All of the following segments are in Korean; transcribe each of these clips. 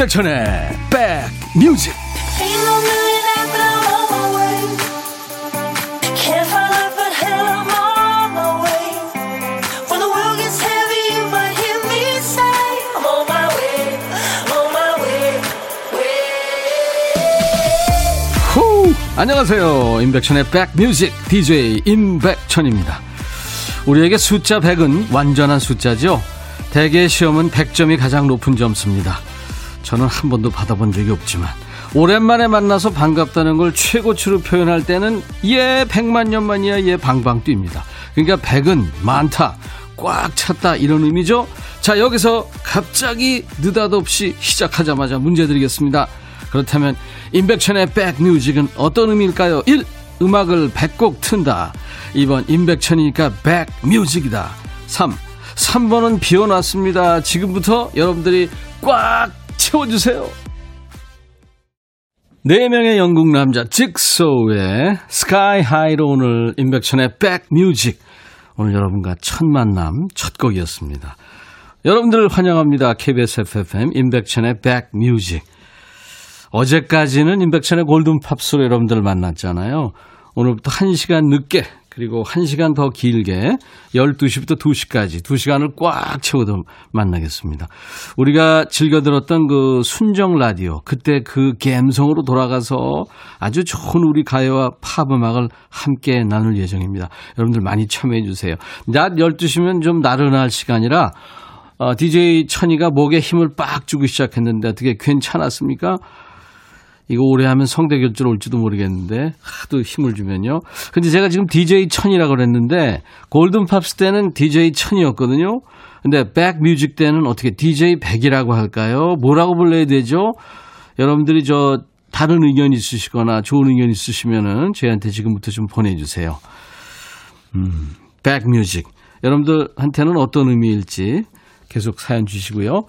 임백천의 백뮤직. 후 안녕하세요. 임백천의 백뮤직 DJ 임백천입니다. 우리에게 숫자 100은 완전한 숫자죠. 대개 시험은 100점이 가장 높은 점수입니다 저는 한 번도 받아본 적이 없지만 오랜만에 만나서 반갑다는 걸 최고치로 표현할 때는 예 백만 년만이야 예 방방 뜁니다. 그러니까 백은 많다 꽉 찼다 이런 의미죠. 자 여기서 갑자기 느닷없이 시작하자마자 문제 드리겠습니다. 그렇다면 임백천의 백뮤직은 어떤 의미일까요? 1. 음악을 100곡 튼다. 2번 임백천이니까 백뮤직이다. 3. 3번은 비워놨습니다. 지금부터 여러분들이 꽉 채워주세요. 네 명의 영국 남자 직소의 스카이 하이로 오늘 인백천의 백뮤직 오늘 여러분과 첫 만남 첫 곡이었습니다. 여러분들 환영합니다. KBS FFM 인백천의 백뮤직 어제까지는 인백천의 골든팝스로 여러분들 만났잖아요. 오늘부터 1시간 늦게 그리고 1시간 더 길게 12시부터 2시까지 2시간을 꽉 채워도 만나겠습니다. 우리가 즐겨 들었던 그 순정 라디오 그때 그 감성으로 돌아가서 아주 좋은 우리 가요와 팝 음악을 함께 나눌 예정입니다. 여러분들 많이 참여해 주세요. 낮 12시면 좀 나른할 시간이라 어, DJ 천이가 목에 힘을 빡 주고 시작했는데 어떻게 괜찮았습니까? 이거 오래 하면 성대결절 올지도 모르겠는데 하도 힘을 주면요. 근데 제가 지금 DJ 천이라고 그랬는데 골든팝스 때는 DJ 천이었거든요. 근데 백뮤직 때는 어떻게 DJ 백이라고 할까요? 뭐라고 불러야 되죠? 여러분들이 저 다른 의견 있으시거나 좋은 의견 있으시면은 저희한테 지금부터 좀 보내주세요. 음, 백뮤직. 여러분들한테는 어떤 의미일지 계속 사연 주시고요.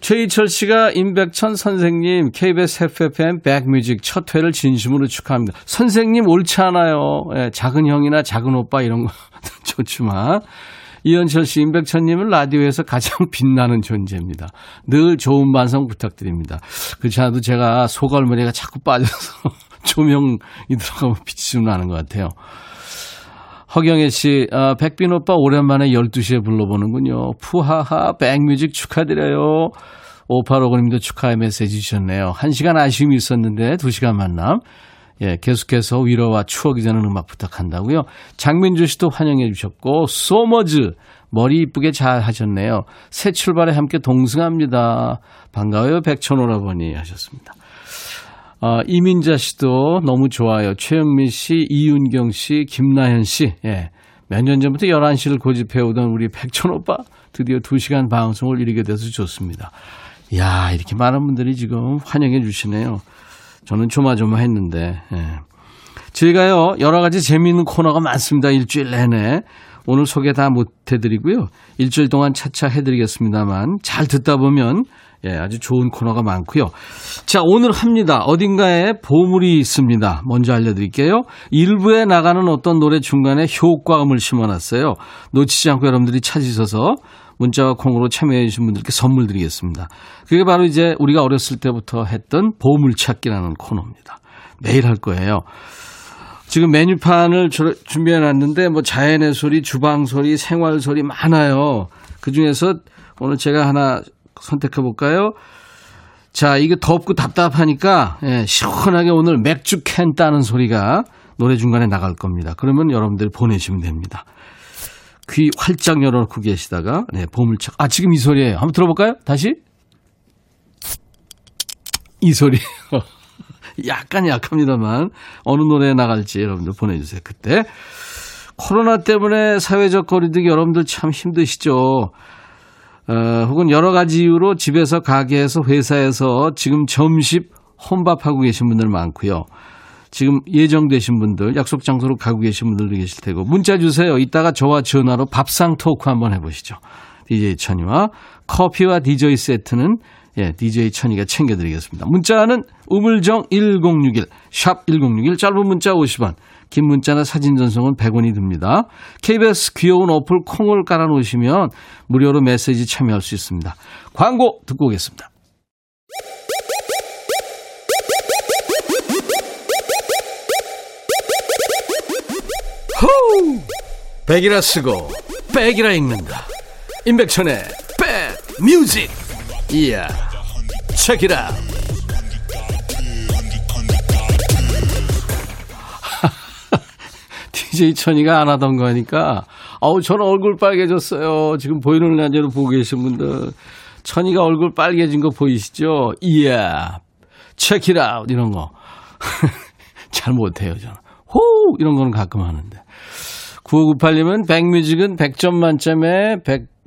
최희철 씨가 임백천 선생님 KBS FFM 백뮤직 첫 회를 진심으로 축하합니다. 선생님 옳지 않아요. 예, 작은 형이나 작은 오빠 이런 거 좋지만 이현철 씨, 임백천님은 라디오에서 가장 빛나는 존재입니다. 늘 좋은 반성 부탁드립니다. 그렇지 않아도 제가 소갈머리가 자꾸 빠져서 조명이 들어가면 빛이 좀 나는 것 같아요. 허경혜 씨, 아, 백빈 오빠 오랜만에 12시에 불러보는군요. 푸하하, 백뮤직 축하드려요. 5850님도 축하의 메시지 주셨네요. 한 시간 아쉬움이 있었는데 2시간 만남. 예, 계속해서 위로와 추억이 되는 음악 부탁한다고요. 장민주 씨도 환영해 주셨고, 소머즈, 머리 이쁘게 잘 하셨네요. 새 출발에 함께 동승합니다. 반가워요, 백천오라버니 하셨습니다. 어, 이민자 씨도 너무 좋아요. 최영민 씨, 이윤경 씨, 김나현 씨. 예. 몇 년 전부터 11시를 고집해오던 우리 백천 오빠 드디어 2시간 방송을 이루게 돼서 좋습니다. 야 이렇게 많은 분들이 지금 환영해 주시네요. 저는 조마조마했는데. 예. 저희가요 여러 가지 재미있는 코너가 많습니다. 일주일 내내. 오늘 소개 다 못해드리고요. 일주일 동안 차차 해드리겠습니다만 잘 듣다 보면 예, 아주 좋은 코너가 많고요. 자, 오늘 합니다. 어딘가에 보물이 있습니다. 먼저 알려드릴게요. 일부에 나가는 어떤 노래 중간에 효과음을 심어놨어요. 놓치지 않고 여러분들이 찾으셔서 문자와 콩으로 참여해 주신 분들께 선물 드리겠습니다. 그게 바로 이제 우리가 어렸을 때부터 했던 보물찾기라는 코너입니다. 매일 할 거예요. 지금 메뉴판을 준비해 놨는데 뭐 자연의 소리, 주방 소리, 생활 소리 많아요. 그 중에서 오늘 제가 하나 선택해 볼까요? 자, 이게 덥고 답답하니까 예, 시원하게 오늘 맥주 캔 따는 소리가 노래 중간에 나갈 겁니다. 그러면 여러분들 보내시면 됩니다. 귀 활짝 열어놓고 계시다가 네, 보물찾. 아, 지금 이 소리예요. 한번 들어볼까요? 다시. 이 소리. 약간 약합니다만 어느 노래에 나갈지 여러분들 보내주세요. 그때 코로나 때문에 사회적 거리두기 여러분들 참 힘드시죠. 어, 혹은 여러 가지 이유로 집에서 가게에서 회사에서 지금 점심 혼밥하고 계신 분들 많고요. 지금 예정되신 분들 약속 장소로 가고 계신 분들도 계실 테고 문자 주세요. 이따가 저와 전화로 밥상 토크 한번 해보시죠. DJ 천이와 커피와 DJ 세트는 예, DJ 천이가 챙겨드리겠습니다. 문자는 우물정 1061, 샵 1061, 짧은 문자 50원, 긴 문자나 사진 전송은 100원이 듭니다. KBS 귀여운 어플 콩을 깔아놓으시면 무료로 메시지 참여할 수 있습니다. 광고 듣고 오겠습니다. 호우! 백이라 쓰고 백이라 읽는다. 임백천의 백 뮤직. 이야 책이라. DJ 천이가 안 하던 거니까. 아우 저는 얼굴 빨개졌어요. 지금 보이는 라디오로 보고 계신 분들. 천이가 얼굴 빨개진 거 보이시죠? 이야 책이라. 이런 거. 잘 못해요 저는. 호! 이런 거는 가끔 하는데. 9598님은 백뮤직은 100점 만점에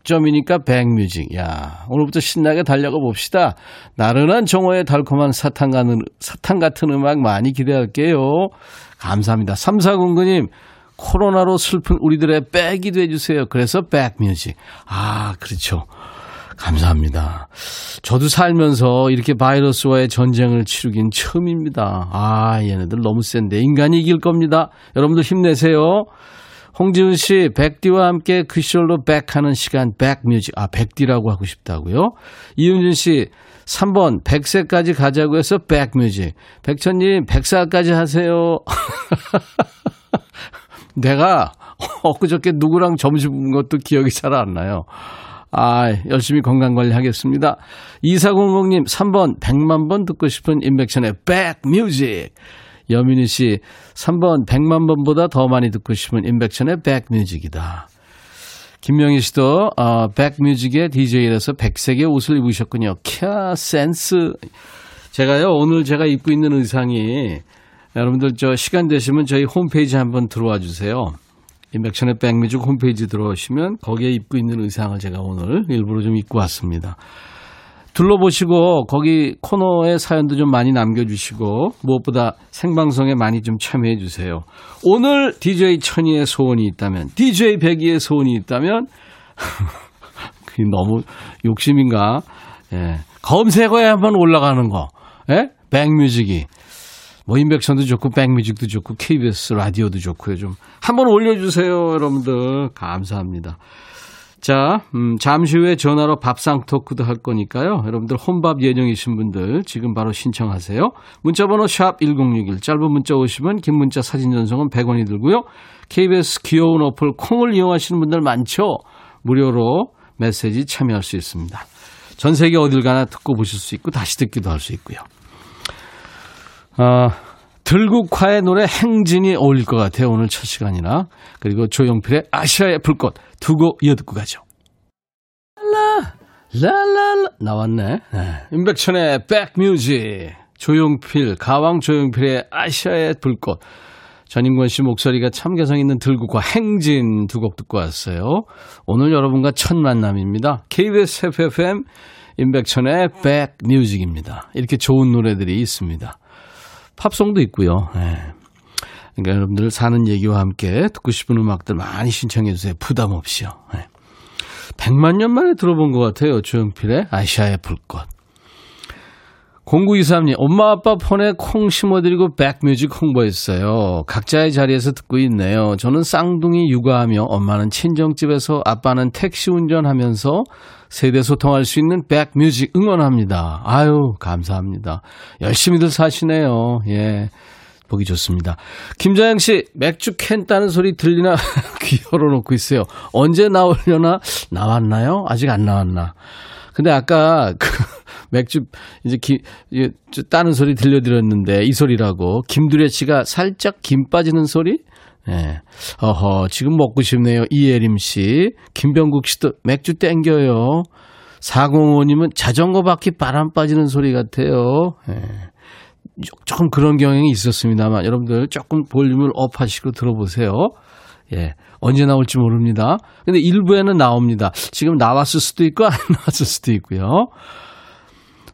100점이니까 백뮤직. 야, 오늘부터 신나게 달려가 봅시다. 나른한 정오의 달콤한 사탕 같은, 사탕 같은 음악 많이 기대할게요. 감사합니다. 3409님, 코로나로 슬픈 우리들의 백이 돼주세요. 그래서 백뮤직. 아, 그렇죠. 감사합니다. 저도 살면서 이렇게 바이러스와의 전쟁을 치르긴 처음입니다. 아, 얘네들 너무 센데 인간이 이길 겁니다. 여러분들 힘내세요. 홍지훈 씨, 백디와 함께 그쇼로 백하는 시간, 백뮤직. 아, 백디라고 하고 싶다고요? 이윤준 씨, 3번, 100세까지 가자고 해서 백뮤직. 백천님, 100살까지 하세요. 내가 엊그저께 누구랑 점심 먹은 것도 기억이 잘 안 나요. 아, 열심히 건강 관리 하겠습니다. 2400님, 3번, 100만 번 듣고 싶은 인백션의 백뮤직. 여민희 씨, 3번 100만 번보다 더 많이 듣고 싶은 인백션의 백뮤직이다. 김명희 씨도 어, 백뮤직의 DJ라서 백색의 옷을 입으셨군요. 캬 센스. 제가요 오늘 제가 입고 있는 의상이 여러분들 저 시간 되시면 저희 홈페이지 한번 들어와 주세요. 인백션의 백뮤직 홈페이지 들어오시면 거기에 입고 있는 의상을 제가 오늘 일부러 좀 입고 왔습니다. 둘러보시고 거기 코너에 사연도 좀 많이 남겨주시고 무엇보다 생방송에 많이 좀 참여해 주세요. 오늘 DJ 천이의 소원이 있다면, DJ 백이의 소원이 있다면, 그게 너무 욕심인가? 예. 검색어에 한번 올라가는 거. 예? 백뮤직이. 뭐 인백션도 좋고 백뮤직도 좋고 KBS 라디오도 좋고요. 좀 한번 올려주세요, 여러분들. 감사합니다. 자, 음, 잠시 후에 전화로 밥상 토크도 할 거니까요. 여러분들 혼밥 예정이신 분들 지금 바로 신청하세요. 문자번호 샵 1061, 짧은 문자 오시면 긴 문자 사진 전송은 100원이 들고요. KBS 귀여운 어플 콩을 이용하시는 분들 많죠? 무료로 메시지 참여할 수 있습니다. 전 세계 어딜 가나 듣고 보실 수 있고 다시 듣기도 할 수 있고요. 아, 들국화의 노래 행진이 어울릴 것 같아요. 오늘 첫 시간이나. 그리고 조용필의 아시아의 불꽃 두 곡 이어듣고 가죠. 라, 라라라. 나왔네. 네. 임백천의 백뮤직. 조용필, 가왕 조용필의 아시아의 불꽃. 전인권 씨 목소리가 참 개성 있는 들국화 행진 두 곡 듣고 왔어요. 오늘 여러분과 첫 만남입니다. KBS FFM 임백천의 백뮤직입니다. 이렇게 좋은 노래들이 있습니다. 팝송도 있고요. 네. 그러니까 여러분들 사는 얘기와 함께 듣고 싶은 음악들 많이 신청해 주세요. 부담 없이요. 네. 100만 년 만에 들어본 것 같아요. 조용필의 아시아의 불꽃. 0923님, 엄마 아빠 폰에 콩 심어드리고 백뮤직 홍보했어요. 각자의 자리에서 듣고 있네요. 저는 쌍둥이 육아하며 엄마는 친정집에서 아빠는 택시 운전하면서 세대 소통할 수 있는 백뮤직 응원합니다. 아유, 감사합니다. 열심히들 사시네요. 예. 보기 좋습니다. 김자영 씨, 맥주 캔 따는 소리 들리나 귀 열어놓고 있어요. 언제 나오려나? 나왔나요? 아직 안 나왔나? 근데 아까 그 맥주 이제 기, 따는 소리 들려드렸는데 이 소리라고 김두래 씨가 살짝 김 빠지는 소리? 예. 네. 어허, 지금 먹고 싶네요. 이예림 씨. 김병국 씨도 맥주 땡겨요. 405님은 자전거 바퀴 바람 빠지는 소리 같아요. 예. 네. 조금 그런 경향이 있었습니다만 여러분들 조금 볼륨을 up 하시고 들어보세요. 예. 언제 나올지 모릅니다. 근데 일부에는 나옵니다. 지금 나왔을 수도 있고 안 나왔을 수도 있고요.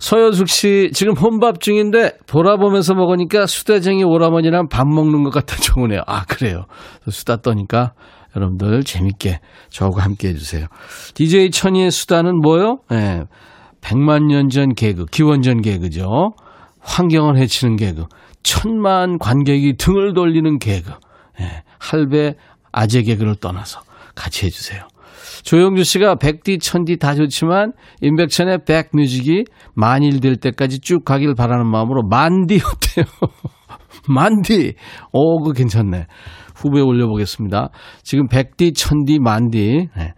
서효숙 씨, 지금 혼밥 중인데 돌아보면서 먹으니까 수다쟁이 오라버니랑 밥 먹는 것 같아 좋으네요. 아, 그래요. 수다 떠니까 여러분들 재밌게 저하고 함께 해주세요. DJ 천이의 수다는 뭐요? 예. 네, 100만 년 전 개그, 기원전 개그죠. 환경을 해치는 개그. 천만 관객이 등을 돌리는 개그. 예. 할배 아재 개그를 떠나서 같이 해주세요. 조영주 씨가 백디, 천디 다 좋지만 임백천의 백뮤직이 만일 될 때까지 쭉 가길 바라는 마음으로 만디 어때요? 만디. 오, 그 괜찮네. 후보에 올려보겠습니다. 지금 백디, 천디, 만디. 네.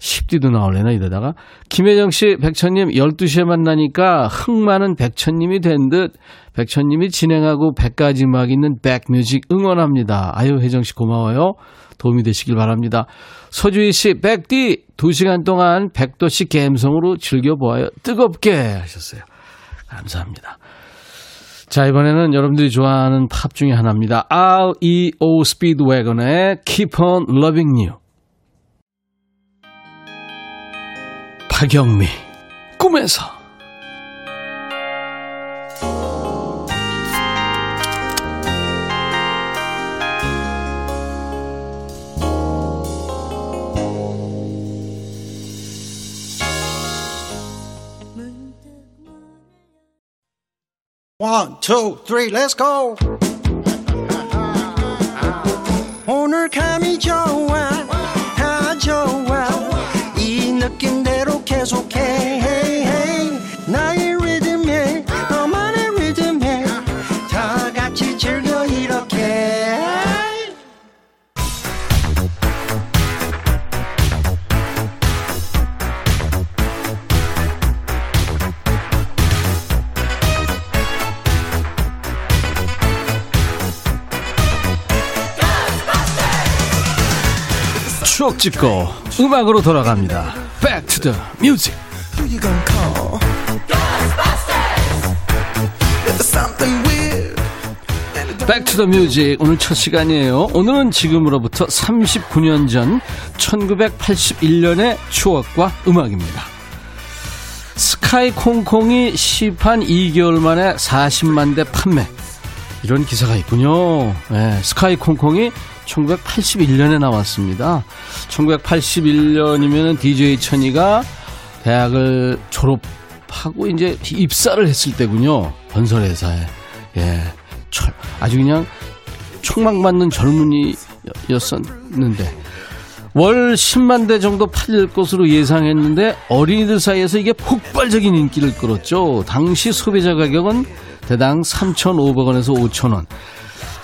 10디도 나올래나 이러다가 김혜정 씨, 백천님 12시에 만나니까 흥 많은 백천님이 된 듯 백천님이 진행하고 100가지 막 있는 백뮤직 응원합니다. 아유 혜정 씨 고마워요. 도움이 되시길 바랍니다. 서주희 씨, 백디 2시간 동안 백도씨 갬성으로 즐겨보아요. 뜨겁게 하셨어요. 감사합니다. 자, 이번에는 여러분들이 좋아하는 팝 중에 하나입니다. REO 스피드웨건의 Keep on Loving You. 박영미, 꿈에서. Two, three, let's go. 오늘 감이 좋아, 다 좋아. 이 느낌대로 계속해. 찍고 음악으로 돌아갑니다. Back to the music. The music 오늘 첫 시간이에요. 오늘은 지금으로부터 39년 전 1981년의 추억과 음악입니다. 스카이 콩콩이 시판 2개월 만에 40만 대 판매. 이런 기사가 있군요. 네, 스카이 콩콩이 1981년에 나왔습니다. 1981년이면 DJ 천이가 대학을 졸업하고 이제 입사를 했을 때군요. 건설회사에. 예. 철, 아주 그냥 촉망 맞는 젊은이였었는데 월 10만 대 정도 팔릴 것으로 예상했는데 어린이들 사이에서 이게 폭발적인 인기를 끌었죠. 당시 소비자 가격은 대당 3,500원에서 5,000원.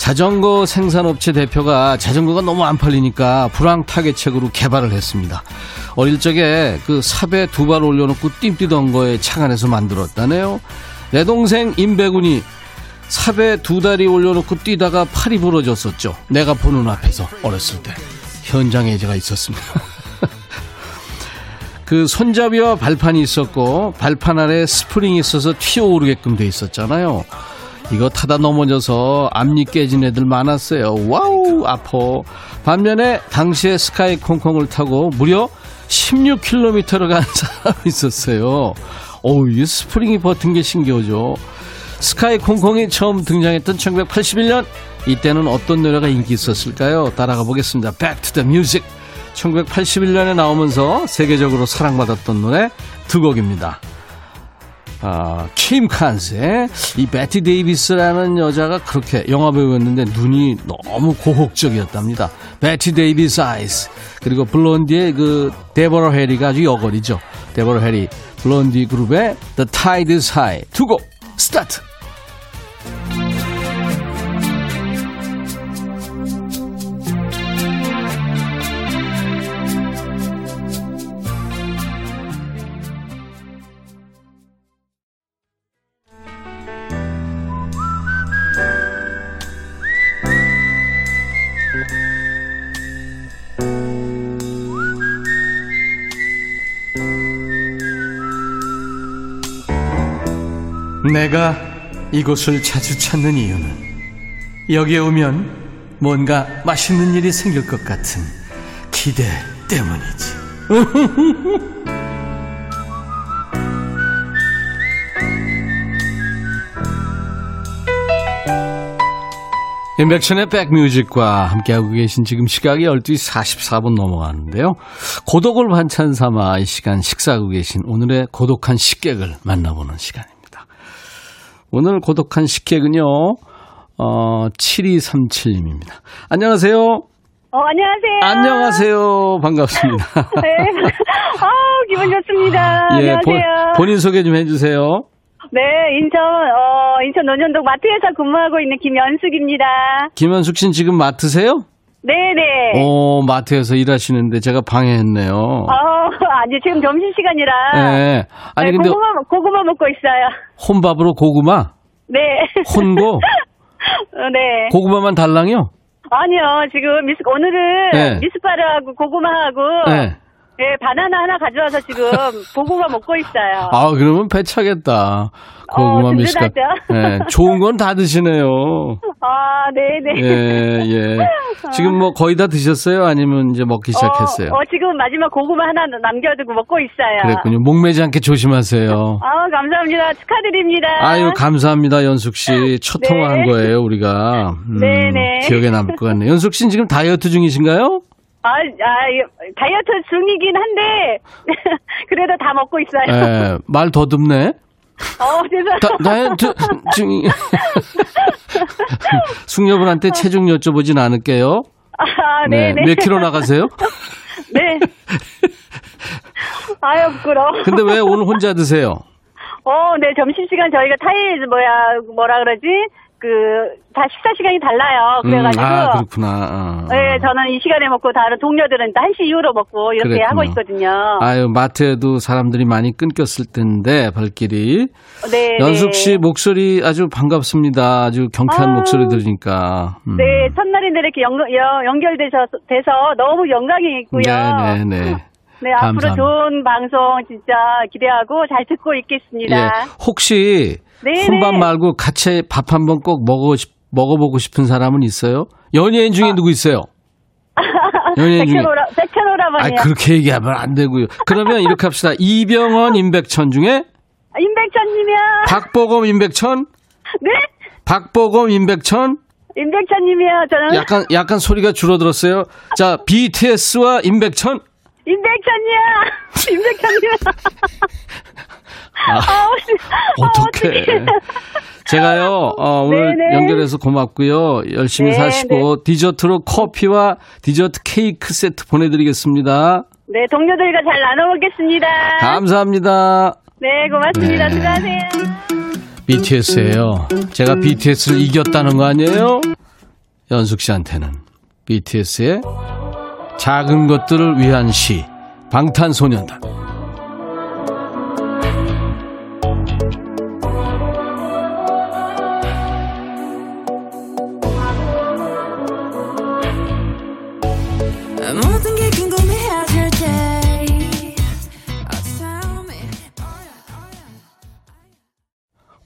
자전거 생산업체 대표가 자전거가 너무 안 팔리니까 불황 타개책으로 개발을 했습니다. 어릴 적에 그 삽에 두 발 올려놓고 띵 뛰던 거에 착안해서 만들었다네요. 내 동생 임백운이 삽에 두 다리 올려놓고 뛰다가 팔이 부러졌었죠. 내가 보는 앞에서 어렸을 때 현장에 제가 있었습니다. 그 손잡이와 발판이 있었고 발판 아래 스프링이 있어서 튀어오르게끔 돼 있었잖아요. 이거 타다 넘어져서 앞니 깨진 애들 많았어요. wow 아퍼. 반면에 당시에 스카이 콩콩을 타고 무려 16km를 간 사람이 있었어요. 어우 이 스프링이 버틴 게 신기하죠. 스카이 콩콩이 처음 등장했던 1981년 이때는 어떤 노래가 인기 있었을까요? 따라가 보겠습니다. Back to the Music 1981년에 나오면서 세계적으로 사랑받았던 노래 두 곡입니다. 아, 킴 칸스의 이 베티 데이비스라는 여자가 그렇게 영화 배우였는데 눈이 너무 고혹적이었답니다. Bette Davis Eyes 그리고 블론디의 그 데버러 해리가 아주 여걸이죠. 데버러 해리 블론디 그룹의 The Tide is High 두 곡 스타트. 내가 이곳을 자주 찾는 이유는 여기에 오면 뭔가 맛있는 일이 생길 것 같은 기대 때문이지. 인백션의 백뮤직과 함께하고 계신 지금 시각이 12시 44분 넘어가는데요. 고독을 반찬 삼아 이 시간 식사하고 계신 오늘의 고독한 식객을 만나보는 시간입니다. 오늘 고독한 식객은요, 어, 7237님입니다. 안녕하세요. 어, 안녕하세요. 안녕하세요. 반갑습니다. 네. 아 기분 좋습니다. 예, 안녕하세요. 본, 인 소개 좀 해주세요. 네, 인천, 어, 인천 논현동 마트에서 근무하고 있는 김연숙입니다. 김현숙 씨는 지금 마트세요? 네네. 어, 마트에서 일하시는데 제가 방해했네요. 어, 아니, 지금 점심 시간이라. 네. 아니, 네, 근데 고구마, 고구마 먹고 있어요. 혼밥으로 고구마? 네. 혼고? 어, 네. 고구마만 달랑요? 아니요, 지금 미스, 오늘은 네. 미숫가루하고 고구마하고. 네. 네, 바나나 하나 가져와서 지금 고구마 먹고 있어요. 아, 그러면 배 차겠다. 고구마 어, 미숫가루. 든든하죠? 네, 좋은 건 다 드시네요. 아, 네네. 예, 예. 지금 뭐 거의 다 드셨어요? 아니면 이제 먹기 시작했어요? 어, 어, 지금 마지막 고구마 하나 남겨두고 먹고 있어요. 그랬군요. 목매지 않게 조심하세요. 아, 감사합니다. 축하드립니다. 아유, 감사합니다, 연숙 씨. 첫 네. 통화한 거예요, 우리가. 음, 네네. 기억에 남을 것 같네요. 연숙 씨는 지금 다이어트 중이신가요? 아, 아, 다이어트 중이긴 한데, 그래도 다 먹고 있어요. 예, 말 더듬네. 어, 죄송해요. 다, 다이어트 중이. 숙녀분한테 체중 여쭤보진 않을게요. 아, 네. 네 네. 몇 킬로 나가세요? 네. 아유, 부끄러워. 근데 왜 오늘 혼자 드세요? 어, 네, 점심시간 저희가 타일, 뭐야, 뭐라 그러지? 그, 다 식사 시간이 달라요. 그래가지고. 음, 아, 그렇구나. 어. 네, 저는 이 시간에 먹고 다른 동료들은 1시 이후로 먹고 이렇게 그랬군요. 하고 있거든요. 아유, 마트에도 사람들이 많이 끊겼을 텐데, 발길이. 네. 연숙 네. 씨 목소리 아주 반갑습니다. 아주 경쾌한 아. 목소리 들으니까. 음. 네, 첫날인데 이렇게 연, 연, 연결되셔서 돼서 너무 영광이 있고요. 네, 네, 네. 네, 앞으로 감사합니다. 좋은 방송 진짜 기대하고 잘 듣고 있겠습니다. 예. 혹시 네, 혼밥 네. 말고 같이 밥 한번 꼭 먹어 먹어보고 싶은 사람은 있어요? 연예인 중에 누구 있어요? 연예인 중에. 백천오라, 아. 그렇게 얘기하면 안 되고요. 그러면 이렇게 합시다. 이병헌, 임백천 중에 임백천님이요. 박보검, 임백천, 네? 박보검, 임백천. 임백천님이요. 저는 약간 약간 소리가 줄어들었어요. 자, BTS와 임백천. 임백천이요. 임백천이요. 아, 아, 어떡해. 어떡해. 제가요, 어, 오늘 네네. 연결해서 고맙고요. 열심히 네, 사시고, 디저트로 커피와 디저트 케이크 세트 보내드리겠습니다. 네, 동료들과 잘 나눠보겠습니다. 감사합니다. 네, 고맙습니다. 네. 수고하세요. BTS예요. 제가 BTS를 이겼다는 거 아니에요? 연숙 씨한테는 BTS의 작은 것들을 위한 시 방탄소년단. me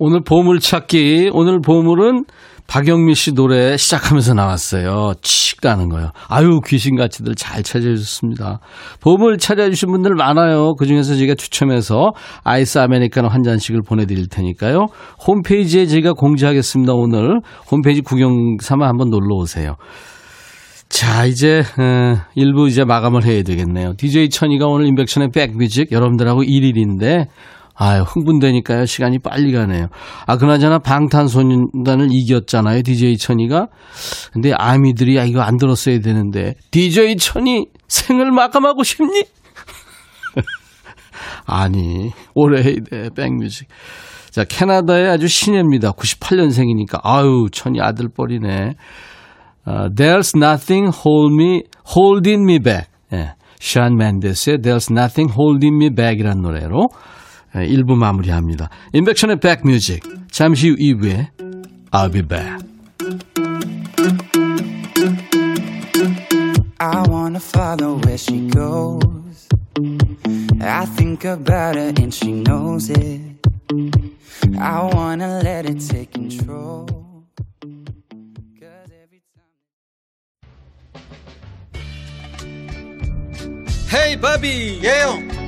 오늘 보물 찾기. 오늘 보물은 박영미 씨 노래 시작하면서 나왔어요. 칙 가는 거요. 아유 귀신같이들 잘 찾아주셨습니다. 보물 찾아주신 분들 많아요. 그중에서 저희가 추첨해서 아이스 아메리카노 한 잔씩을 보내드릴 테니까요. 홈페이지에 저희가 공지하겠습니다. 오늘 홈페이지 구경 삼아 한번 놀러 오세요. 자, 이제, 어, 일부 이제 마감을 해야 되겠네요. DJ 천이가 오늘 인백션의 백뮤직 여러분들하고 1일인데, 아유, 흥분되니까요. 시간이 빨리 가네요. 아, 그나저나 방탄소년단을 이겼잖아요. DJ 천이가. 근데 아미들이, 야, 이거 안 들었어야 되는데. DJ 천이 생을 마감하고 싶니? 아니, 올해 해야 돼, 백뮤직. 자, 캐나다의 아주 신예입니다. 98년생이니까. 아유, 천이 아들뻘이네. 어, There's nothing hold me, holding me back. 예. 샤ನ್ 맨데스의 There's nothing holding me back이라는 노래로 예, 1부 마무리합니다. 인백션의 백뮤직. 잠시 후 2부에 I'll be back. I wanna follow where she goes. I think about her and she knows it. I wanna let it take control. time 헤이 바비 예요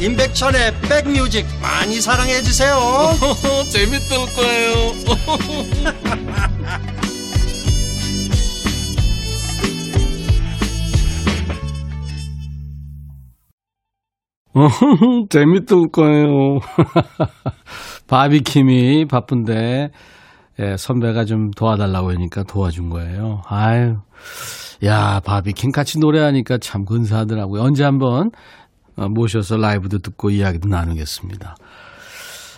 임백천의 백뮤직 많이 사랑해 주세요. 재밌을 거예요. 재밌을 거예요. 바비킴이 바쁜데 예, 선배가 좀 도와달라고 하니까 도와준 거예요. 아유. 야, 바비킴 같이 노래하니까 참 근사하더라고요. 언제 한번 모셔서 라이브도 듣고 이야기도 나누겠습니다.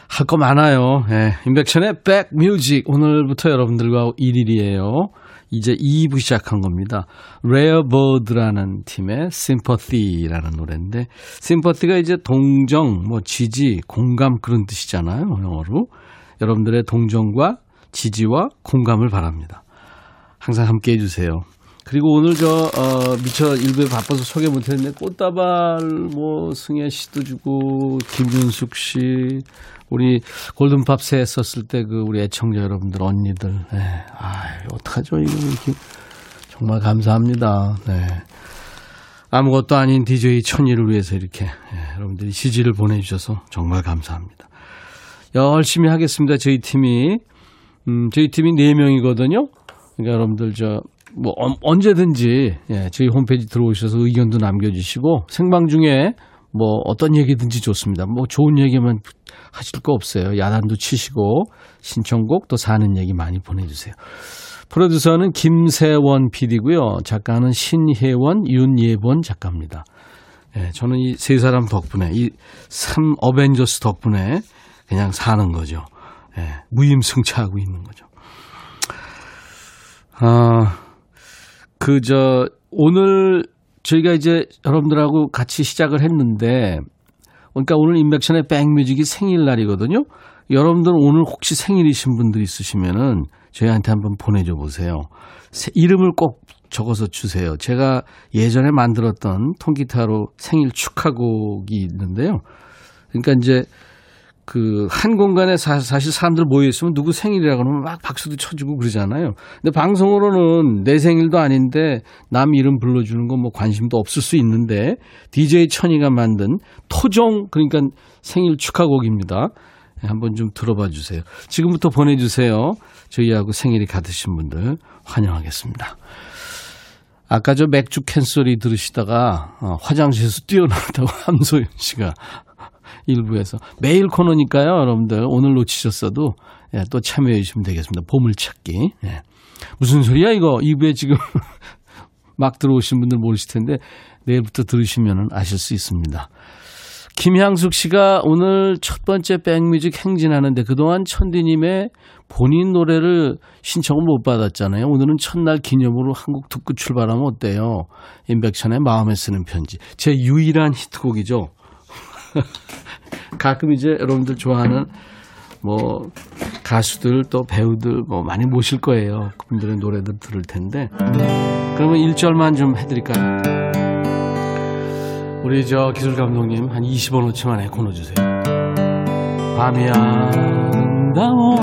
할 거 많아요. 예, 임백천의 백뮤직. 오늘부터 여러분들과 1일이에요. 이제 2부 시작한 겁니다. 레어버드라는 팀의 Sympathy라는 노래인데, Sympathy가 이제 동정, 뭐 지지, 공감 그런 뜻이잖아요. 영어로. 여러분들의 동정과 지지와 공감을 바랍니다. 항상 함께 해주세요. 그리고 오늘 저, 어, 미처 일부에 바빠서 소개 못했는데, 꽃다발, 뭐, 승혜 씨도 주고, 김윤숙 씨, 우리 골든팝 새 했었을 때 그 우리 애청자 여러분들, 언니들, 네. 아 어떡하죠, 이거 이렇게. 정말 감사합니다. 네. 아무것도 아닌 DJ 천이를 위해서 이렇게, 예, 여러분들이 지지를 보내주셔서 정말 감사합니다. 열심히 하겠습니다, 저희 팀이. 음, 저희 팀이 4명이거든요. 그러니까 여러분들 저, 뭐, 언- 언제든지, 예, 저희 홈페이지 들어오셔서 의견도 남겨주시고, 생방 중에 뭐, 어떤 얘기든지 좋습니다. 뭐, 좋은 얘기만 하실 거 없어요. 야단도 치시고, 신청곡 또 사는 얘기 많이 보내주세요. 프로듀서는 김세원 PD고요. 작가는 신혜원, 윤예본 작가입니다. 예, 저는 이 세 사람 덕분에, 이 삼 어벤져스 덕분에 그냥 사는 거죠. 예, 무임승차하고 있는 거죠. 아, 그, 저, 오늘 저희가 이제 여러분들하고 같이 시작을 했는데, 그러니까 오늘 인백션의 백뮤직이 생일날이거든요. 여러분들 오늘 혹시 생일이신 분들 있으시면은 저희한테 한번 보내줘 보세요. 세- 이름을 꼭 적어서 주세요. 제가 예전에 만들었던 통기타로 생일 축하곡이 있는데요. 그러니까 이제 그 한 공간에 사, 실 사람들 모여 있으면 누구 생일이라 그러면 막 박수도 쳐주고 그러잖아요. 근데 방송으로는 내 생일도 아닌데 남 이름 불러주는 건뭐 관심도 없을 수 있는데 DJ 천이가 만든 토종 그러니까 생일 축하곡입니다. 네, 한번 좀 들어봐 주세요. 지금부터 보내주세요. 저희하고 생일이 같으신 분들 환영하겠습니다. 아까 저 맥주 캔 소리 들으시다가 어, 화장실에서 뛰어나왔다고 함소연 씨가 일부에서 매일 코너니까요, 여러분들 오늘 놓치셨어도 예, 또 참여해 주시면 되겠습니다. 보물찾기. 예. 무슨 소리야 이거? 2부에 지금 막 들어오신 분들 모르실 텐데 내일부터 들으시면 아실 수 있습니다. 김향숙 씨가 오늘 첫 번째 백뮤직 행진하는데 그동안 천디님의 본인 노래를 신청을 못 받았잖아요. 오늘은 첫날 기념으로 한곡 듣고 출발하면 어때요? 임백천의 마음에 쓰는 편지. 제 유일한 히트곡이죠. 가끔 이제 여러분들 좋아하는 뭐 가수들 또 배우들 뭐 많이 모실 거예요. 그분들의 노래들 들을 텐데. 그러면 1절만 좀 해드릴까요? 우리 저 기술 감독님 한 20원어치 만에 권어주세요. 밤이 아름다워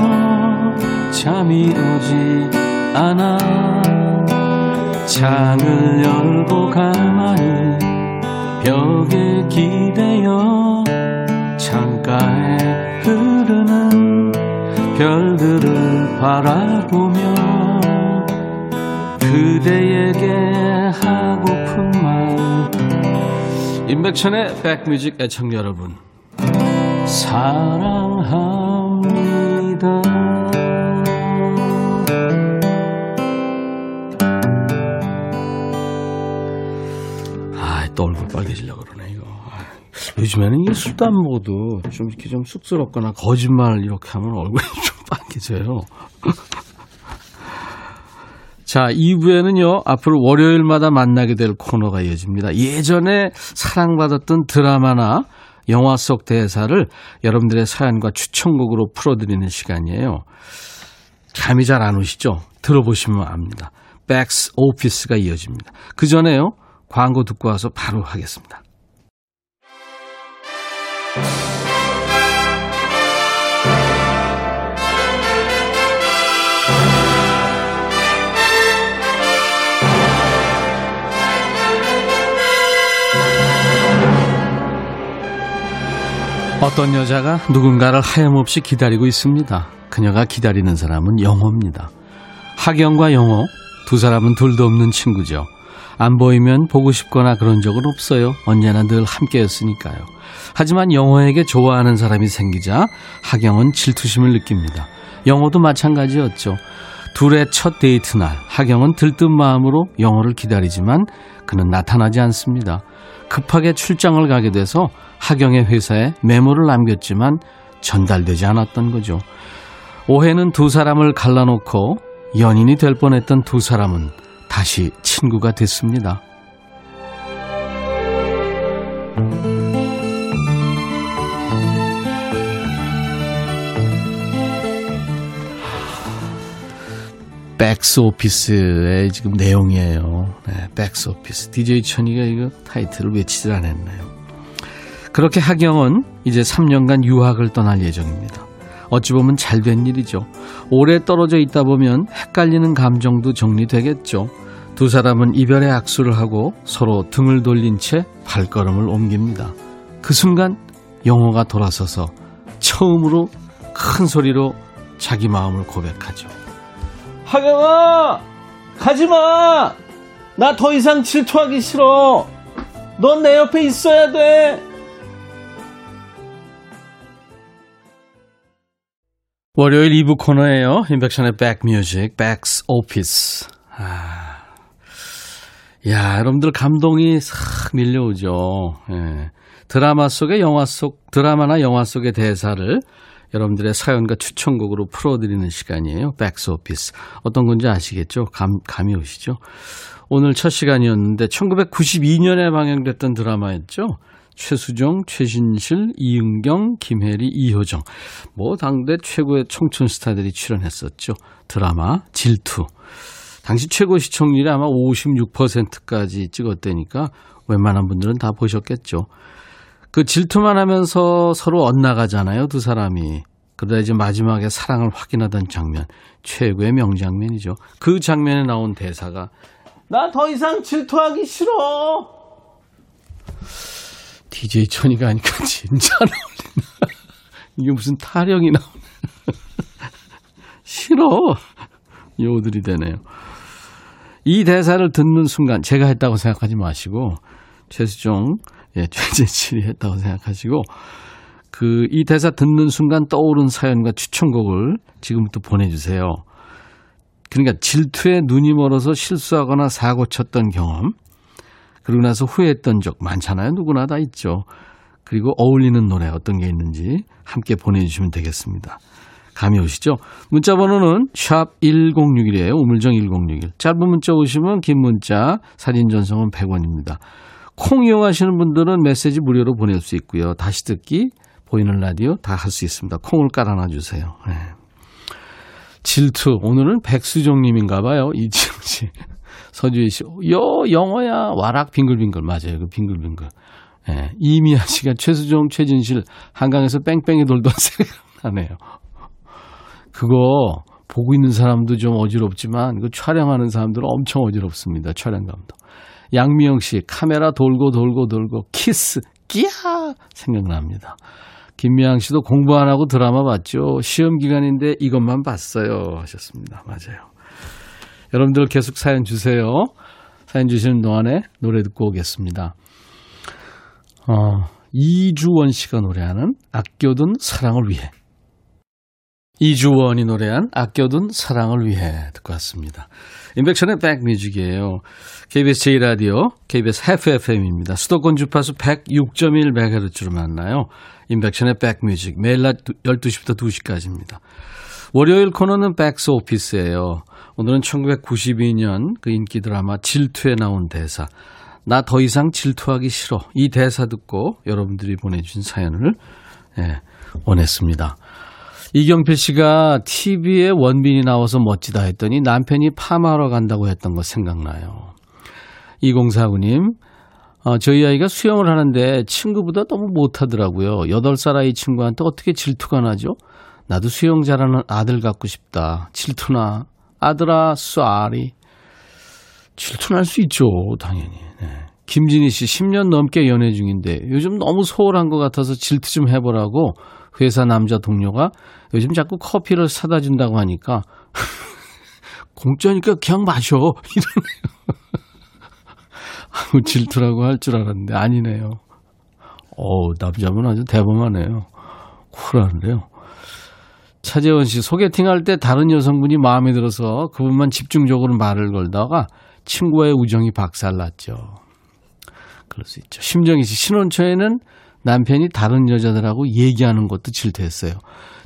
잠이 오지 않아 창을 열고 가만히 벽에 기대어 창가에 흐르는 별들을 바라보며 그대에게 하고픈 말 임백천의 백뮤직 애청 여러분 사랑합니다. 아 또 얼굴 빨개지려고 아, 요즘에는 이게 술도 안 먹어도 좀 이렇게 좀 쑥스럽거나 거짓말 이렇게 하면 얼굴이 좀 빨개져요 자, 2부에는요, 앞으로 월요일마다 만나게 될 코너가 이어집니다. 예전에 사랑받았던 드라마나 영화 속 대사를 여러분들의 사연과 추천곡으로 풀어드리는 시간이에요. 감이 잘 안 오시죠? 들어보시면 압니다. 백스 오피스가 이어집니다. 그 전에요, 광고 듣고 와서 바로 하겠습니다. 어떤 여자가 누군가를 하염없이 기다리고 있습니다. 그녀가 기다리는 사람은 영호입니다. 하경과 영호 두 사람은 둘도 없는 친구죠. 안 보이면 보고 싶거나 그런 적은 없어요. 언제나 늘 함께였으니까요. 하지만 영호에게 좋아하는 사람이 생기자 하경은 질투심을 느낍니다. 영호도 마찬가지였죠. 둘의 첫 데이트 날 하경은 들뜬 마음으로 영호를 기다리지만 그는 나타나지 않습니다. 급하게 출장을 가게 돼서 하경의 회사에 메모를 남겼지만 전달되지 않았던 거죠. 오해는 두 사람을 갈라놓고 연인이 될 뻔했던 두 사람은 다시 친구가 됐습니다. 백스 오피스의 지금 내용이에요. 네, 백스 오피스. DJ 천이가 이거 타이틀을 외치질 않았네요. 그렇게 하경은 이제 3년간 유학을 떠날 예정입니다. 어찌 보면 잘 된 일이죠. 오래 떨어져 있다 보면 헷갈리는 감정도 정리되겠죠. 두 사람은 이별의 악수를 하고 서로 등을 돌린 채 발걸음을 옮깁니다. 그 순간 영호가 돌아서서 처음으로 큰 소리로 자기 마음을 고백하죠. 하경아! 가지 마! 나 더 이상 질투하기 싫어! 넌 내 옆에 있어야 돼! 월요일 2부 코너예요. 임백천의 백뮤직, 백스 오피스. 아, 야, 여러분들 감동이 싹 밀려오죠. 예. 드라마 속의 영화 속, 드라마나 영화 속의 대사를 여러분들의 사연과 추천곡으로 풀어드리는 시간이에요. 백스 오피스. 어떤 건지 아시겠죠? 감, 감이 오시죠? 오늘 첫 시간이었는데 1992년에 방영됐던 드라마였죠. 최수종, 최신실, 이은경, 김혜리, 이효정. 뭐 당대 최고의 청춘 스타들이 출연했었죠. 드라마 질투. 당시 최고 시청률이 아마 56%까지 찍었다니까 웬만한 분들은 다 보셨겠죠. 그 질투만 하면서 서로 엇나가잖아요, 두 사람이. 그러다 이제 마지막에 사랑을 확인하던 장면. 최고의 명장면이죠. 그 장면에 나온 대사가 나 더 이상 질투하기 싫어. DJ 천이가 하니까 진짜 안 어울린다. 이게 무슨 타령이 나오네. 싫어. 요들이 되네요. 이 대사를 듣는 순간 제가 했다고 생각하지 마시고 최수종 예, 최재칠이 했다고 생각하시고 그 이 대사 듣는 순간 떠오른 사연과 추천곡을 지금부터 보내주세요. 그러니까 질투에 눈이 멀어서 실수하거나 사고 쳤던 경험, 그러고 나서 후회했던 적 많잖아요. 누구나 다 있죠. 그리고 어울리는 노래 어떤 게 있는지 함께 보내주시면 되겠습니다. 감이 오시죠? 문자 번호는 샵 1061이에요. 우물정 1061. 짧은 문자 오시면 긴 문자, 사진 전송은 100원입니다. 콩 이용하시는 분들은 메시지 무료로 보낼 수 있고요. 다시 듣기, 보이는 라디오 다 할 수 있습니다. 콩을 깔아놔 주세요. 네. 질투. 오늘은 백수정님인가 봐요. 이지영 씨. 서주희 씨. 요, 영어야. 와락 빙글빙글. 맞아요. 그 빙글빙글. 예. 이미아 씨가 최수종, 최진실, 한강에서 뺑뺑이 돌던 생각나네요. 그거 보고 있는 사람도 좀 어지럽지만 그 촬영하는 사람들은 엄청 어지럽습니다. 촬영감도. 양미영 씨 카메라 돌고 돌고 돌고 키스 끼야 생각납니다. 김미양 씨도 공부 안 하고 드라마 봤죠. 시험 기간인데 이것만 봤어요 하셨습니다. 맞아요. 여러분들 계속 사연 주세요. 사연 주시는 동안에 노래 듣고 오겠습니다. 어, 이주원 씨가 노래하는 아껴둔 사랑을 위해 이주원이 노래한 아껴둔 사랑을 위해 듣고 왔습니다. 인백션의 백뮤직이에요. KBS 제1라디오, KBS FFM입니다. 수도권 주파수 106.1MHz로 만나요. 인백션의 백뮤직, 매일 낮 12시부터 2시까지입니다. 월요일 코너는 백스 오피스예요. 오늘은 1992년 그 인기 드라마 질투에 나온 대사. 나 더 이상 질투하기 싫어. 이 대사 듣고 여러분들이 보내주신 사연을 예, 원했습니다. 이경필 씨가 TV에 원빈이 나와서 멋지다 했더니 남편이 파마하러 간다고 했던 거 생각나요. 2049님, 어, 저희 아이가 수영을 하는데 친구보다 너무 못하더라고요. 8살 아이 친구한테 어떻게 질투가 나죠? 나도 수영 잘하는 아들 갖고 싶다. 질투나. 아들아, sorry. 질투날 수 있죠, 당연히. 네. 김진희 씨, 10년 넘게 연애 중인데 요즘 너무 소홀한 것 같아서 질투 좀 해보라고 회사 남자 동료가 요즘 자꾸 커피를 사다 준다고 하니까 공짜니까 그냥 마셔 이러네요. 질투라고 할 줄 알았는데 아니네요. 어우, 남자분 아주 대범하네요. 쿨한데요. 차재원 씨, 소개팅 할 때 다른 여성분이 마음에 들어서 그분만 집중적으로 말을 걸다가 친구와의 우정이 박살났죠. 그럴 수 있죠. 심정희 씨, 신혼초에는 남편이 다른 여자들하고 얘기하는 것도 질투했어요.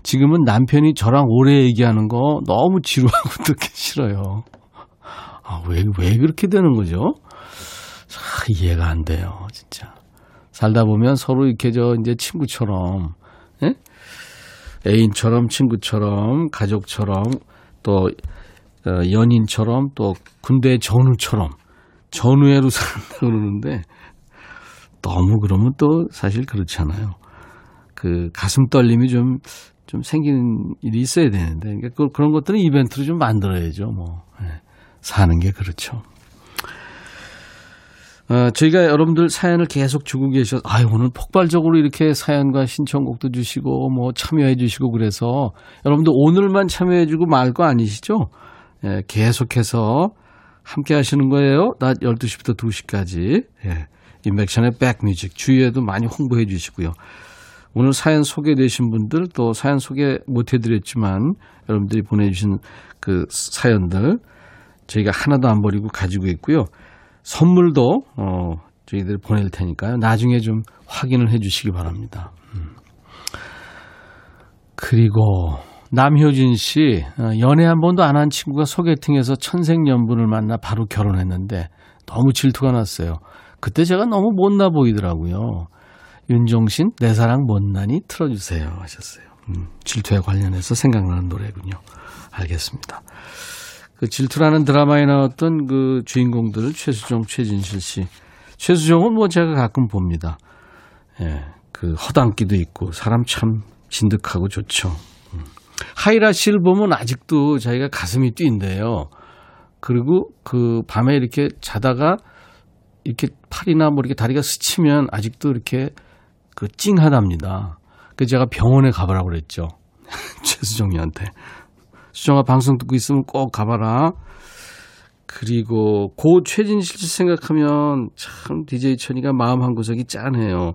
지금은 남편이 저랑 오래 얘기하는 거 너무 지루하고 듣기 싫어요. 아, 왜, 왜 그렇게 되는 거죠? 아, 이해가 안 돼요, 진짜. 살다 보면 서로 이렇게 저 이제 친구처럼, 예? 애인처럼, 친구처럼, 가족처럼, 또, 어, 연인처럼, 또 군대 전우처럼, 전우애로 산다 그러는데, 너무 그러면 또 사실 그렇잖아요. 그 가슴 떨림이 좀, 좀 생기는 일이 있어야 되는데, 그러니까 그- 그런 것들은 이벤트로 좀 만들어야죠, 뭐. 예. 사는 게 그렇죠. 어, 저희가 여러분들 사연을 계속 주고 계셔서, 아유, 오늘 폭발적으로 이렇게 사연과 신청곡도 주시고, 뭐, 참여해 주시고 그래서, 여러분들 오늘만 참여해 주고 말 거 아니시죠? 예, 계속해서 함께 하시는 거예요. 낮 12시부터 2시까지. 예, 인백션의 백뮤직. 주위에도 많이 홍보해 주시고요. 오늘 사연 소개되신 분들, 또 사연 소개 못 해드렸지만, 여러분들이 보내주신 그 사연들, 저희가 하나도 안 버리고 가지고 있고요. 선물도 어, 저희들 보낼 테니까요. 나중에 좀 확인을 해 주시기 바랍니다. 음. 그리고 남효진 씨 어, 연애 한 번도 안 한 친구가 소개팅에서 천생연분을 만나 바로 결혼했는데 너무 질투가 났어요. 그때 제가 너무 못나 보이더라고요. 윤종신 내 사랑 못나니 틀어주세요 하셨어요. 음, 질투에 관련해서 생각나는 노래군요. 알겠습니다. 그 질투라는 드라마에 나왔던 그 주인공들 최수종, 최진실 씨. 최수종은 뭐 제가 가끔 봅니다. 예, 그 허당기도 있고 사람 참 진득하고 좋죠. 음. 하이라 씨를 보면 아직도 자기가 가슴이 뛴대요. 그리고 그 밤에 이렇게 자다가 이렇게 팔이나 뭐 이렇게 다리가 스치면 아직도 이렇게 그 찡하답니다. 그 제가 병원에 가보라고 그랬죠. 최수종이한테. 수정아 방송 듣고 있으면 꼭 가봐라. 그리고 고 최진실 씨 생각하면 참 DJ 천이가 마음 한 구석이 짠해요.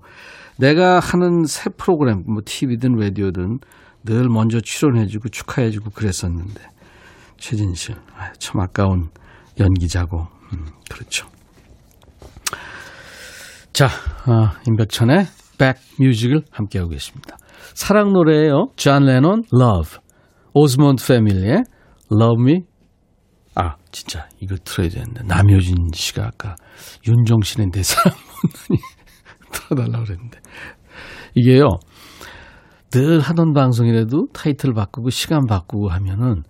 내가 하는 새 프로그램 뭐 TV든 라디오든 늘 먼저 출연해주고 축하해주고 그랬었는데 최진실 참 아까운 연기자고 음, 그렇죠. 자 어, 임백천의 백뮤직을 함께하고 계십니다. 사랑 노래예요. 존 레논 Love. 오즈몬드 패밀리의 Love Me. 아 진짜 이거 틀어야 되는데. 남효진 씨가 아까 윤종신의 내 사랑 못나니 틀어달라고 그랬는데. 이게요 늘 하던 방송이라도 타이틀 바꾸고 시간 바꾸고 하면은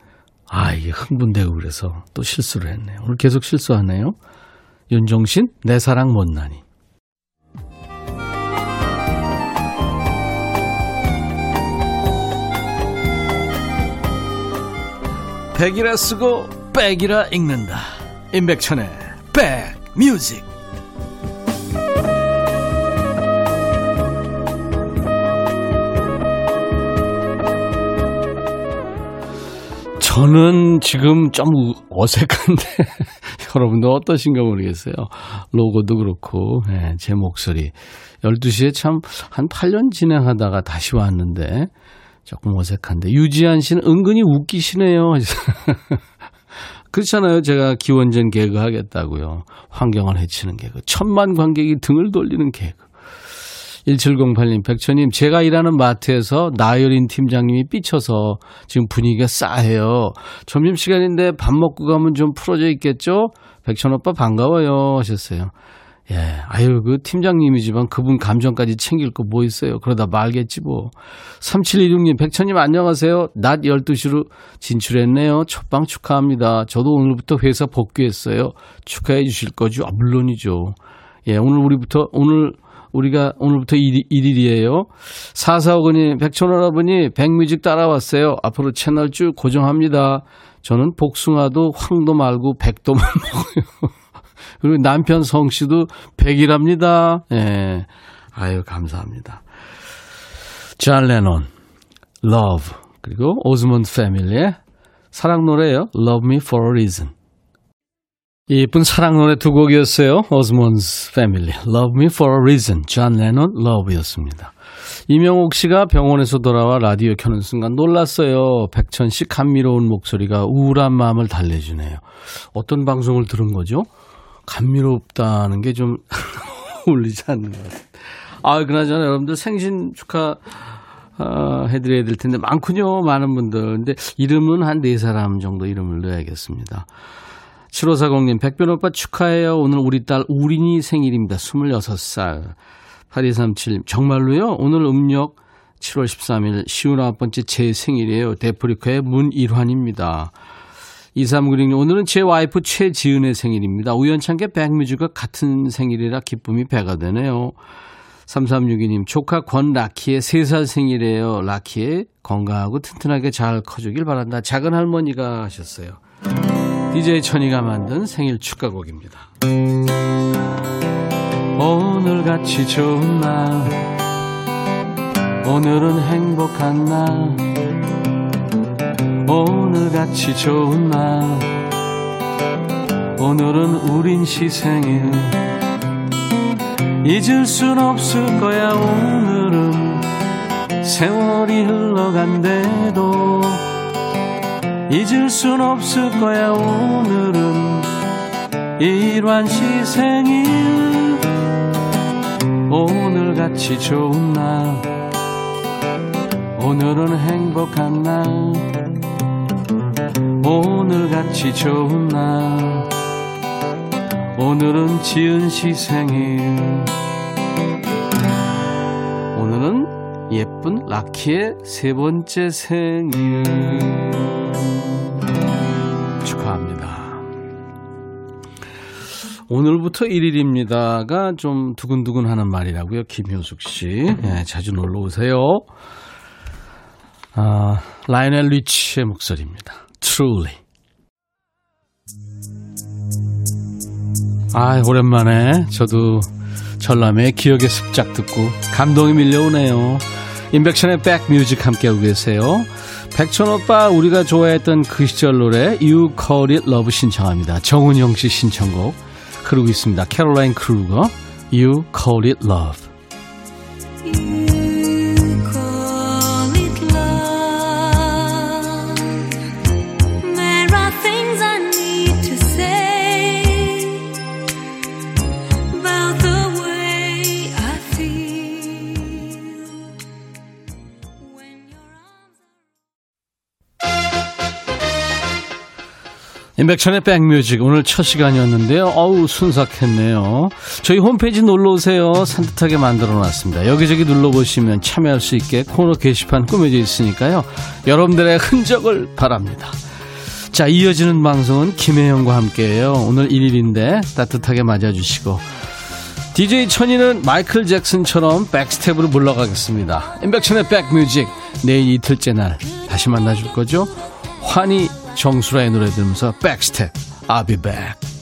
아 이게 흥분되고 그래서 또 실수를 했네요. 오늘 계속 실수하네요. 윤종신 내 사랑 못나니 백이라 쓰고 백이라 읽는다. 임백천의 백뮤직. 저는 지금 좀 어색한데 여러분도 어떠신가 모르겠어요. 로고도 그렇고 예, 제 목소리. 12시에 참 한 8년 진행하다가 다시 왔는데 조금 어색한데 유지한 씨는 은근히 웃기시네요. 그렇잖아요. 제가 기원전 개그 하겠다고요. 환경을 해치는 개그. 천만 관객이 등을 돌리는 개그. 1708님, 백천님, 제가 일하는 마트에서 나열인 팀장님이 삐쳐서 지금 분위기가 싸해요. 점심시간인데 밥 먹고 가면 좀 풀어져 있겠죠? 백천 오빠 반가워요. 하셨어요. 예, 아유, 그 팀장님이지만 그분 감정까지 챙길 거 뭐 있어요. 그러다 말겠지 뭐. 3716님, 백천님 안녕하세요. 낮 12시로 진출했네요. 첫방 축하합니다. 저도 오늘부터 회사 복귀했어요. 축하해 주실 거죠? 아, 물론이죠. 예, 오늘 우리부터, 오늘, 우리가 오늘부터 1일, 1일이에요. 4459님, 백천할아버니 백뮤직 따라왔어요. 앞으로 채널 쭉 고정합니다. 저는 복숭아도 황도 말고 백도만 먹어요. 그리고 남편 성 씨도 백이랍니다. 예. 아유, 감사합니다. 존 레논, Love. 그리고 오즈몬드 패밀리의 사랑 노래예요. Love Me For A Reason. 이쁜 사랑 노래 두 곡이었어요. 오스몬스 패밀리, Love Me For A Reason, 존 레논 Love였습니다. 이명옥 씨가 병원에서 돌아와 라디오 켜는 순간 놀랐어요. 백천 씨 감미로운 목소리가 우울한 마음을 달래주네요. 어떤 방송을 들은 거죠? 감미롭다는 게 좀 어울리지 않는 것 같아요. 아, 그나저나 여러분들 생신 축하 어, 해드려야 될 텐데 많군요. 많은 분들. 근데 이름은 한 네 사람 정도 이름을 넣어야겠습니다. 7540님, 백변 오빠 축하해요. 오늘 우리 딸 우린이 생일입니다. 26살. 8237님, 정말로요? 오늘 음력 7월 13일, 59번째 제 생일이에요. 데프리카의 문일환입니다. 2396님, 오늘은 제 와이프 최지은의 생일입니다. 우연찮게 백뮤즈가 같은 생일이라 기쁨이 배가 되네요. 3362님, 조카 권라키의 3살 생일이에요. 라키의 건강하고 튼튼하게 잘 커주길 바란다. 작은 할머니가 하셨어요. DJ 천이가 만든 생일 축가곡입니다. 오늘 같이 좋은 날 오늘은 행복한 날 오늘같이 좋은 날. 오늘은 우린 시생일. 잊을 순 없을 거야 오늘은. 세월이 흘러간대도 잊을 순 없을 거야 오늘은. 일환 시생일. 오늘같이 좋은 날. 오늘은 행복한 날 오늘같이 좋은 날 오늘은 지은 씨 생일 오늘은 예쁜 라키의 세 번째 생일 축하합니다. 오늘부터 1일입니다가 좀 두근두근 하는 말이라고요. 김효숙 씨. 예, 자주 놀러 오세요. 아, 라이오넬 리치의 목소리입니다. Truly. 아, 오랜만에 저도 전람회의 기억의 습작 듣고 감동이 밀려오네요. 임백천의 백뮤직 함께하고 계세요. 백천 오빠 우리가 좋아했던 그 시절 노래 You Call It Love 신청합니다. 정은영 씨 신청곡 흐르고 있습니다. 캐롤라인 크루거 You Call It Love 인백천의 백뮤직 오늘 첫 시간이었는데요. 어우 순삭했네요. 저희 홈페이지 놀러오세요. 산뜻하게 만들어놨습니다. 여기저기 눌러보시면 참여할 수 있게 코너 게시판 꾸며져 있으니까요. 여러분들의 흔적을 바랍니다. 자 이어지는 방송은 김혜영과 함께해요. 오늘 1일인데 따뜻하게 맞아주시고 DJ 천이는 마이클 잭슨처럼 백스텝으로 물러가겠습니다. 인백천의 백뮤직 내일 이틀째 날 다시 만나줄 거죠? 환희 정수라의 노래 들으면서 백스텝 I'll be back.